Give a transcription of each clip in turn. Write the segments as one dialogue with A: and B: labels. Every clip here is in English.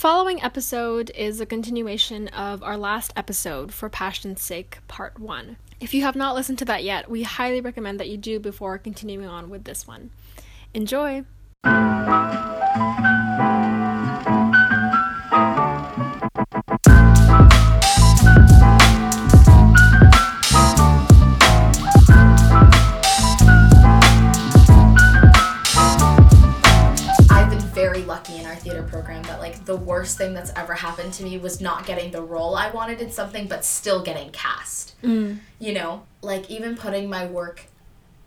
A: following episode is a continuation of our last episode for Passion's Sake, Part 1. If you have not listened to that yet, we highly recommend that you do before continuing on with this one. Enjoy!
B: Very lucky in our theater program that like the worst thing that's ever happened to me was not getting the role I wanted in something but still getting cast. You know, like even putting my work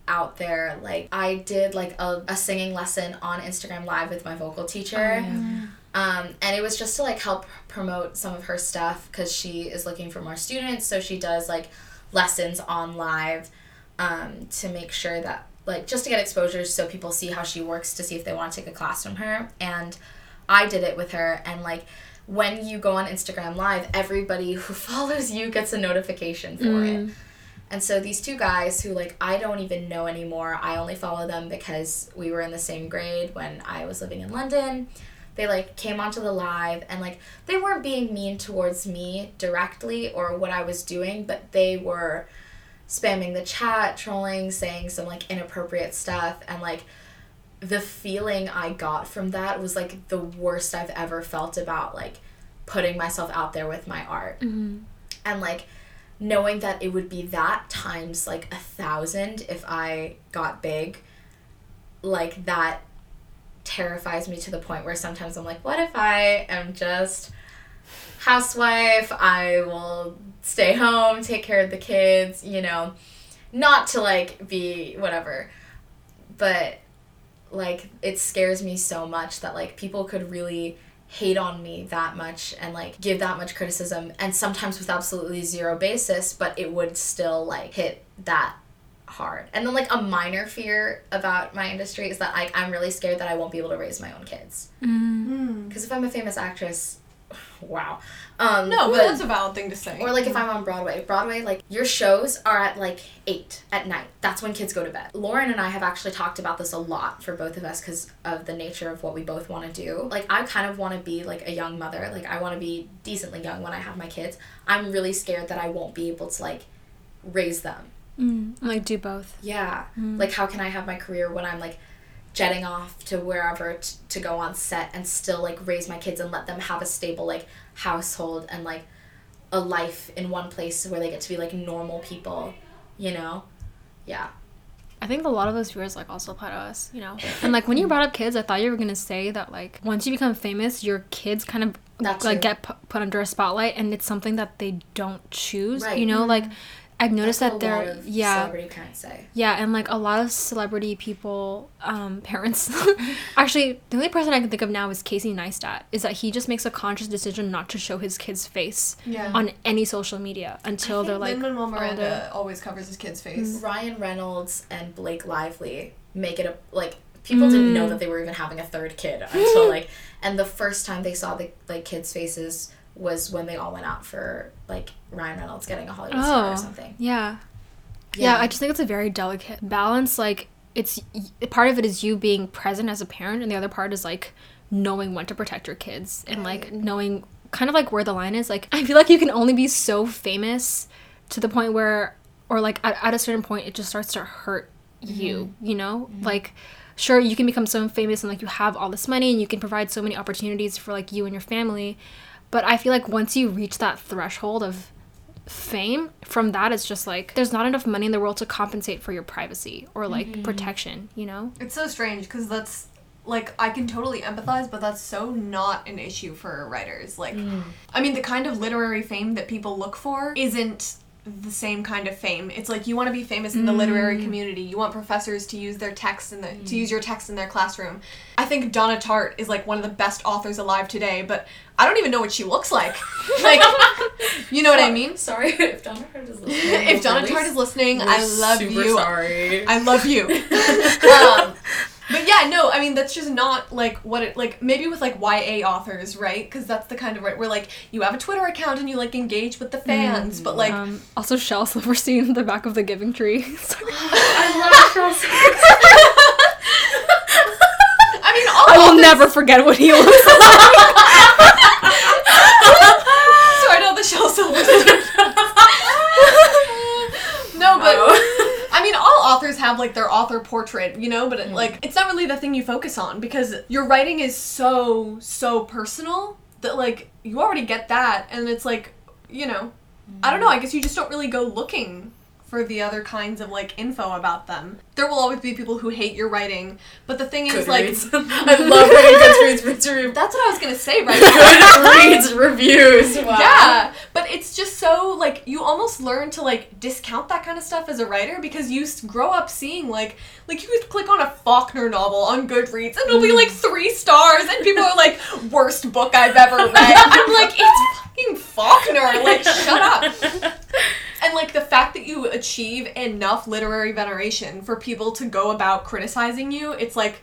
B: out there, like I did like a, a singing lesson on Instagram live with my vocal teacher. Um, and it was just to like help promote some of her stuff because she is looking for more students. So she does like lessons on live um, to make sure that like just to get exposure so people see how she works to see if they want to take a class from her. And I did it with her and like when you go on Instagram live, everybody who follows you gets a notification for it. Mm. And so these two guys who like I don't even know anymore, I only follow them because we were in the same grade when I was living in London. They like came onto the live and like they weren't being mean towards me directly or what I was doing, but they were spamming the chat, trolling, saying some like inappropriate stuff and like the feeling I got from that was like the worst I've ever felt about like putting myself out there with my art. Mm-hmm. And like knowing that it would be that times like a thousand if I got big, like that terrifies me to the point where sometimes I'm like, what if I am just housewife? I will stay home, take care of the kids, you know, not to like be whatever. But like it scares me so much that like people could really hate on me that much and like give that much criticism and sometimes with absolutely zero basis but it would still like hit that hard and then like a minor fear about my industry is that like i'm really scared that i won't be able to raise my own kids mm. Mm. because if i'm a famous actress wow um
C: No, but
B: but-
C: that's a valid thing to say.
B: or like if I'm on Broadway, Broadway, like your shows are at like eight at night. That's when kids go to bed. Lauren and I have actually talked about this a lot for both of us because of the nature of what we both want to do. Like I kind of want to be like a young mother. Like I want to be decently young when I have my kids. I'm really scared that I won't be able to like raise them.
A: Mm, like, do both.
B: Yeah. Like how can I have my career when I'm like jetting off to wherever t- to go on set and still like raise my kids and let them have a stable like household and like a life in one place where they get to be like normal people, you know? Yeah.
A: I think a lot of those fears like also apply to us, you know. And like when you brought up kids, I thought you were gonna say that like once you become famous, your kids kind of
B: That
A: like
B: too.
A: get pu- put under a spotlight, and it's something that they don't choose.
B: Right.
A: You know, mm-hmm. like I've noticed
B: That's
A: that
B: what a
A: they're
B: lot of
A: yeah
B: celebrity parents say.
A: yeah, and like a lot of celebrity people, um, parents. actually, the only person I can think of now is Casey Neistat. Is that he just makes a conscious decision not to show his kid's face
C: Yeah.
A: on any social media until they're like
C: Lin Manuel
A: older.
C: Miranda always covers his kid's face.
B: Ryan Reynolds and Blake Lively make it a like people didn't know that they were even having a third kid until like and the first time they saw the like kids' faces was when they all went out for like Ryan Reynolds getting a Hollywood star or oh, something.
A: Yeah. yeah. I just think it's a very delicate balance. Like, it's part of it is you being present as a parent, and the other part is like knowing when to protect your kids and like knowing kind of like where the line is. Like, I feel like you can only be so famous to the point where, or like at, at a certain point, it just starts to hurt mm-hmm. you, you know? Mm-hmm. Like, sure, you can become so famous and like you have all this money and you can provide so many opportunities for like you and your family. But I feel like once you reach that threshold of fame from that it's just like there's not enough money in the world to compensate for your privacy or like mm-hmm. protection you know
C: It's so strange because that's like I can totally empathize, but that's so not an issue for writers. Like, mm. I mean, the kind of literary fame that people look for isn't the same kind of fame. It's like you want to be famous in the literary community. You want professors to use their text in the to use your text in their classroom. I think Donna Tartt is like one of the best authors alive today, but I don't even know what she looks like. Like, you know what I mean?
B: Sorry if Donna Tartt is listening.
C: If Donna Tartt is listening, I love
B: super
C: you.
B: Sorry.
C: I love you. um, but yeah, no, I mean that's just not like what it like maybe with like YA authors, right? Because that's the kind of right where like you have a Twitter account and you like engage with the mm, fans, mm, but like
A: um, also Shel Silverstein the back of the Giving Tree.
B: I love Shel Silverstein.
C: I mean,
A: I will
C: this...
A: never forget what he looks like. Sorry, the Shel Silverstein. no, but.
C: Oh portrait, you know, but it, mm. like it's not really the thing you focus on because your writing is so so personal that like you already get that and it's like, you know, I don't know, I guess you just don't really go looking for the other kinds of like info about them. There will always be people who hate your writing, but the thing is like.
B: I love reading Goodreads reviews.
C: that's what I was going to say right
B: Goodreads reviews. Wow.
C: Yeah, but it's just so like you almost learn to like discount that kind of stuff as a writer because you grow up seeing like like you could click on a Faulkner novel on Goodreads and it'll be mm. like three stars and people are like worst book I've ever read. I'm like it's fucking Faulkner. Like shut up. And like the fact that you achieve enough literary veneration for people to go about criticizing you, it's like.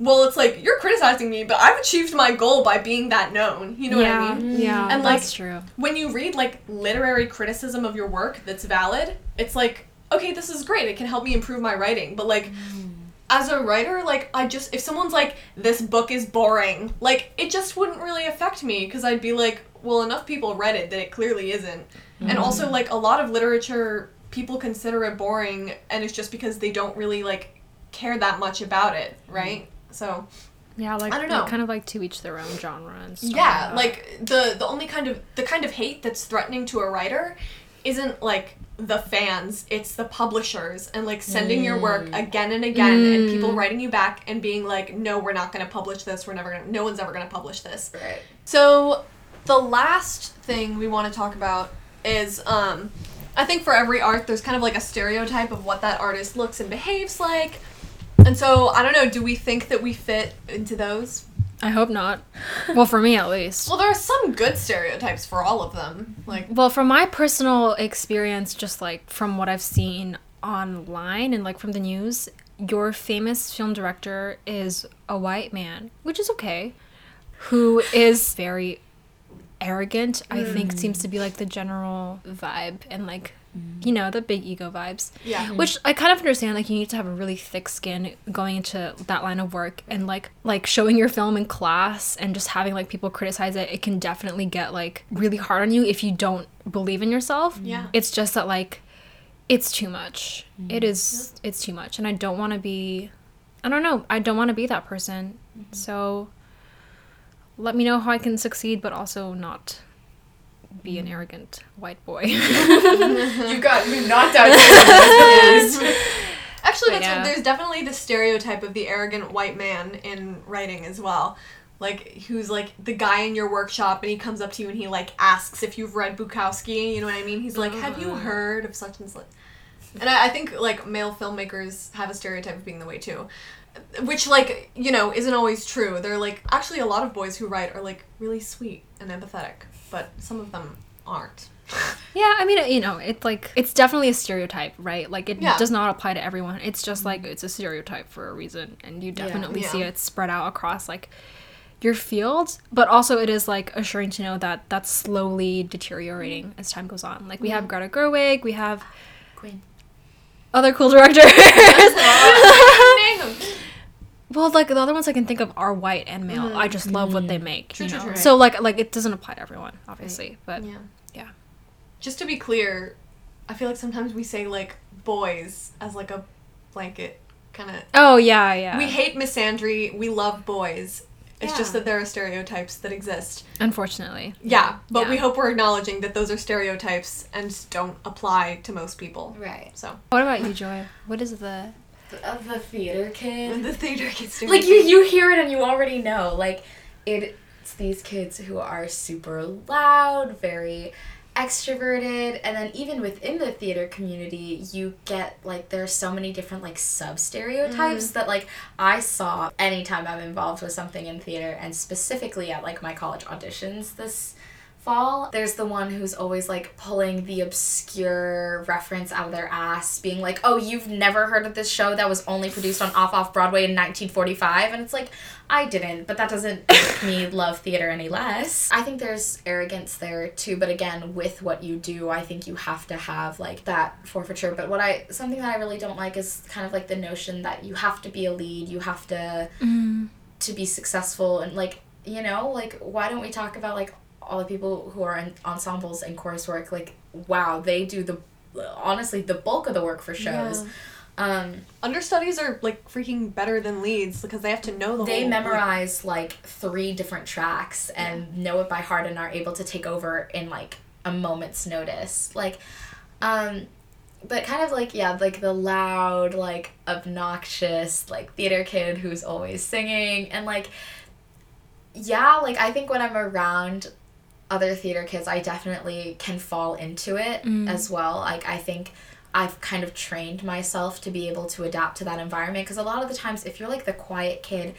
C: Well, it's like you're criticizing me, but I've achieved my goal by being that known. You know
A: yeah,
C: what I mean? Mm.
A: yeah,
C: And, like,
A: that's true.
C: when you read like literary criticism of your work that's valid, it's like, okay, this is great. It can help me improve my writing. But like mm. as a writer, like I just if someone's like this book is boring, like it just wouldn't really affect me because I'd be like, well, enough people read it that it clearly isn't. And mm. also like a lot of literature people consider it boring and it's just because they don't really like care that much about it, mm-hmm. right? So,
A: Yeah, like
C: I don't know.
A: kind of like to each their own genre and stuff.
C: yeah
A: that.
C: like the the only kind of the kind of hate that's threatening to a writer isn't like the fans it's the publishers and like sending your work mm. again and again and people mm. writing you back and being like no we're not going to publish this we're never going to no one's ever going to publish this
B: Right.
C: so the last thing we want to talk about is um I think for every art there's kind of like a stereotype of what that artist looks and behaves like. And so I don't know, do we think that we fit into those?
A: I hope not. Well, for me at least.
C: Well, there are some good stereotypes for all of them. Like
A: Well, from my personal experience, just like from what I've seen online and like from the news, your famous film director is a white man, which is okay, who is very arrogant. I think mm. seems to be like the general vibe and like mm. you know the big ego vibes.
C: Yeah. Mm.
A: Which I kind of understand. Like you need to have a really thick skin going into that line of work, and like like showing your film in class and just having like people criticize it. It can definitely get like really hard on you if you don't believe in yourself.
C: Yeah.
A: It's just that like it's too much. It is. It's too much, and I don't want to be. I don't know. I don't want to be that person. Mm-hmm. So let me know how I can succeed, but also not be an arrogant white boy.
B: You got you knocked out your
C: Actually, that's
A: yeah.
C: there's definitely the stereotype of the arrogant white man in writing as well. Like who's like the guy in your workshop and he comes up to you and he like asks if you've read Bukowski, you know what I mean? He's like, "Have you uh-huh. heard of such and such?" And I, I think like male filmmakers have a stereotype of being the way too. Which like, you know, isn't always true. They're like actually a lot of boys who write are like really sweet and empathetic, but some of them aren't.
A: Yeah, I mean, you know, it's like it's definitely a stereotype, right? Like it
C: Yeah.
A: does not apply to everyone. It's just like mm-hmm. it's a stereotype for a reason, and you definitely see
C: Yeah.
A: it spread out across like your field. But also, it is like assuring to know that that's slowly deteriorating mm-hmm. as time goes on. Like we have mm-hmm. Greta Gerwig, we have
B: Queen.
A: other cool directors.
C: Name 'em.
A: well, like the other ones I can think of are white and male. I mm-hmm. just love what they make.
C: True,
A: you
C: true,
A: know?
C: true.
A: So like like it doesn't apply to everyone, obviously, but
C: Yeah.
A: yeah.
C: Just to be clear, I feel like sometimes we say like boys as like a blanket kind of.
A: Oh yeah, yeah.
C: We hate misandry. We love boys. It's just that there are stereotypes that exist.
A: Unfortunately.
C: Yeah, but we hope we're acknowledging that those are stereotypes and don't apply to most people.
B: Right.
C: So
A: What about you, Joy? What is the
B: Of the theater kid.
C: the theater gets
B: like you you hear it and you already know like it's these kids who are super loud very extroverted and then even within the theater community you get like there's so many different like sub stereotypes mm-hmm. that like i saw anytime i'm involved with something in theater and specifically at like my college auditions this fall there's the one who's always like pulling the obscure reference out of their ass being like oh you've never heard of this show that was only produced on off off broadway in 1945 and it's like i didn't but that doesn't make me love theater any less. I think there's arrogance there too but again with what you do i think you have to have like that forfeiture. But what i something that i really don't like is kind of like the notion that you have to be a lead you have to mm. to be successful and like you know like why don't we talk about like all the people who are in ensembles and chorus work like wow they do the honestly the bulk of the work for shows Um,
C: Understudies are like freaking better than leads because they have to know the
B: they
C: whole.
B: memorize like three different tracks and know it by heart and are able to take over in like a moment's notice. Like, um, but kind of like yeah, like the loud, like obnoxious, like theater kid who's always singing and like yeah, like I think when I'm around other theater kids, I definitely can fall into it mm. as well. Like I think I've kind of trained myself to be able to adapt to that environment because a lot of the times if you're like the quiet kid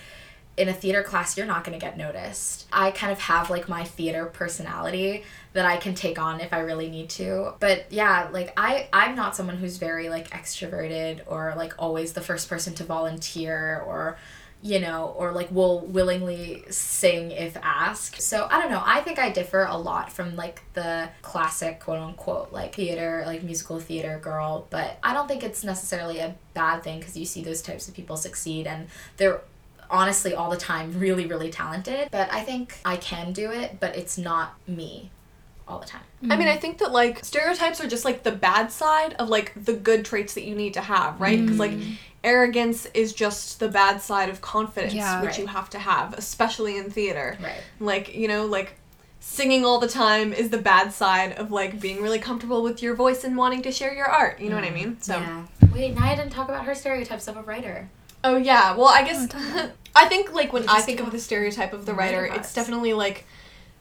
B: in a theater class, you're not going to get noticed. I kind of have like my theater personality that I can take on if I really need to. But yeah, like I I'm not someone who's very like extroverted or like always the first person to volunteer or you know, or like will willingly sing if asked. So I don't know. I think I differ a lot from like the classic quote unquote like theater, like musical theater girl, but I don't think it's necessarily a bad thing because you see those types of people succeed and they're honestly all the time really, really talented. But I think I can do it, but it's not me all the time.
C: I mean, I think that like stereotypes are just like the bad side of like the good traits that you need to have, right? Because like mm. Arrogance is just the bad side of confidence,
A: Yeah.
C: which
B: Right.
C: you have to have, especially in theater.
B: Right.
C: Like, you know, like singing all the time is the bad side of like being really comfortable with your voice and wanting to share your art. You know what I mm, mean? So
B: Yeah. Wait, Naya didn't talk about her stereotypes of a writer.
C: Oh yeah. Well, I oh, guess I think like when I think of the stereotype of the
B: Writer
C: writer, it's definitely like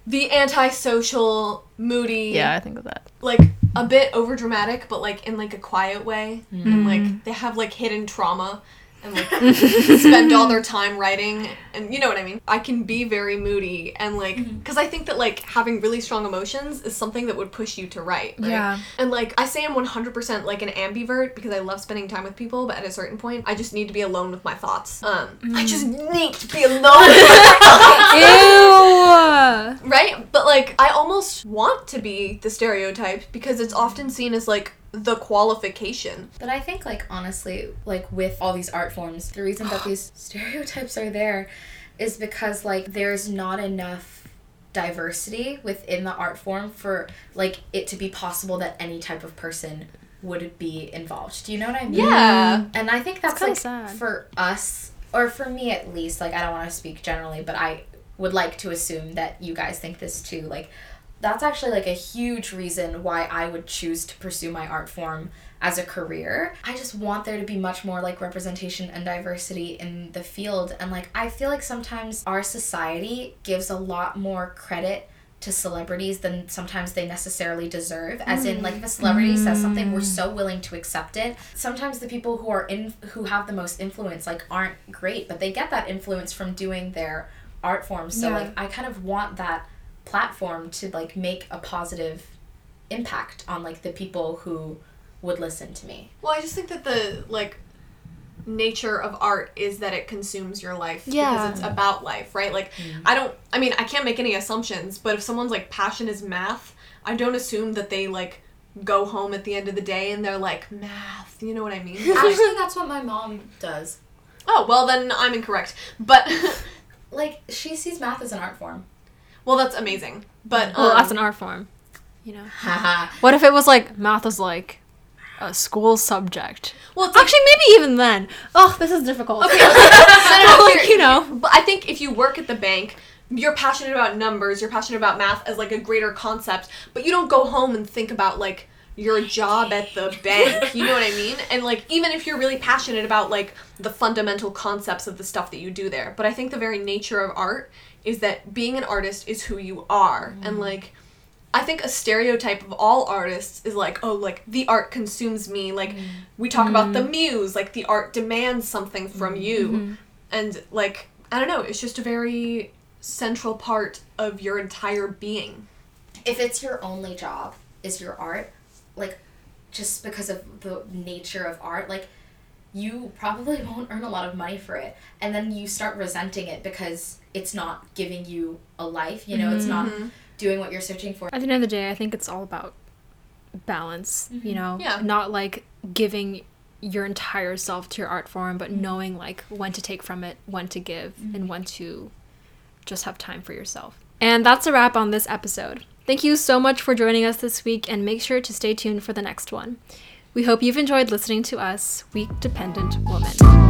C: the antisocial, moody,
A: Yeah, I think of that.
C: like a bit over dramatic, but like in like a quiet way, and like mm. they have like hidden trauma and like spend all their time writing and you know what I mean. I can be very moody and like because I think that like having really strong emotions is something that would push you to write. Right?
A: Yeah.
C: And like I say I'm 100% like an ambivert because I love spending time with people, but at a certain point I just need to be alone with my thoughts. Um I just need to be alone. with my thoughts
A: Ew.
C: right? But like, I almost want to be the stereotype because it's often seen as like the qualification.
B: But I think, like, honestly, like, with all these art forms, the reason that these stereotypes are there is because, like, there's not enough diversity within the art form for, like, it to be possible that any type of person would be involved. Do you know what I mean?
C: Yeah.
B: And I think that's,
A: kinda
B: like,
A: sad.
B: for us, or for me at least, like, I don't want to speak generally, but I would like to assume that you guys think this too. Like, that's actually like a huge reason why I would choose to pursue my art form as a career. I just want there to be much more like representation and diversity in the field. And like, I feel like sometimes our society gives a lot more credit to celebrities than sometimes they necessarily deserve as in like if a celebrity says something we're so willing to accept it sometimes the people who are in who have the most influence like aren't great but they get that influence from doing their art form so
A: Yeah.
B: like i kind of want that platform to like make a positive impact on like the people who would listen to me
C: Well, I just think that the like nature of art is that it consumes your life
A: Yeah.
C: because it's about life, right? Like mm-hmm. I don't I mean, I can't make any assumptions, but if someone's like passion is math, I don't assume that they like go home at the end of the day and they're like math. You know what I mean?
B: Actually that's what my mom does
C: oh, well then I'm incorrect. But
B: like she sees math as an art form
C: well, that's amazing. But
A: Well,
C: um,
A: that's an art form. You know. What if it was like math is like a school subject?
C: well, it's like,
A: Actually, maybe even then. Oh, this is difficult.
C: Okay, no, no, no,
A: Like, you know.
C: But I think if you work at the bank, you're passionate about numbers, you're passionate about math as like a greater concept, but you don't go home and think about like your job at the bank. You know what I mean? And like even if you're really passionate about like the fundamental concepts of the stuff that you do there, but I think the very nature of art is that being an artist is who you are. And mm-hmm. like I think a stereotype of all artists is like, oh, like the art consumes me. Like mm-hmm. we talk about the mm-hmm. muse, like the art demands something from you. And like, I don't know, it's just a very central part of your entire being.
B: if it's your only job is your art like just because of the nature of art like you probably won't earn a lot of money for it and then you start resenting it because it's not giving you a life you know it's not mm-hmm. doing what you're searching for
A: At the end of the day, I think it's all about balance, you mm-hmm. know?
C: Yeah.
A: Not like giving your entire self to your art form, but mm-hmm. knowing like when to take from it, when to give, and when to just have time for yourself. And that's a wrap on this episode. Thank you so much for joining us this week, and make sure to stay tuned for the next one. We hope you've enjoyed listening to us, Week Dependent Woman.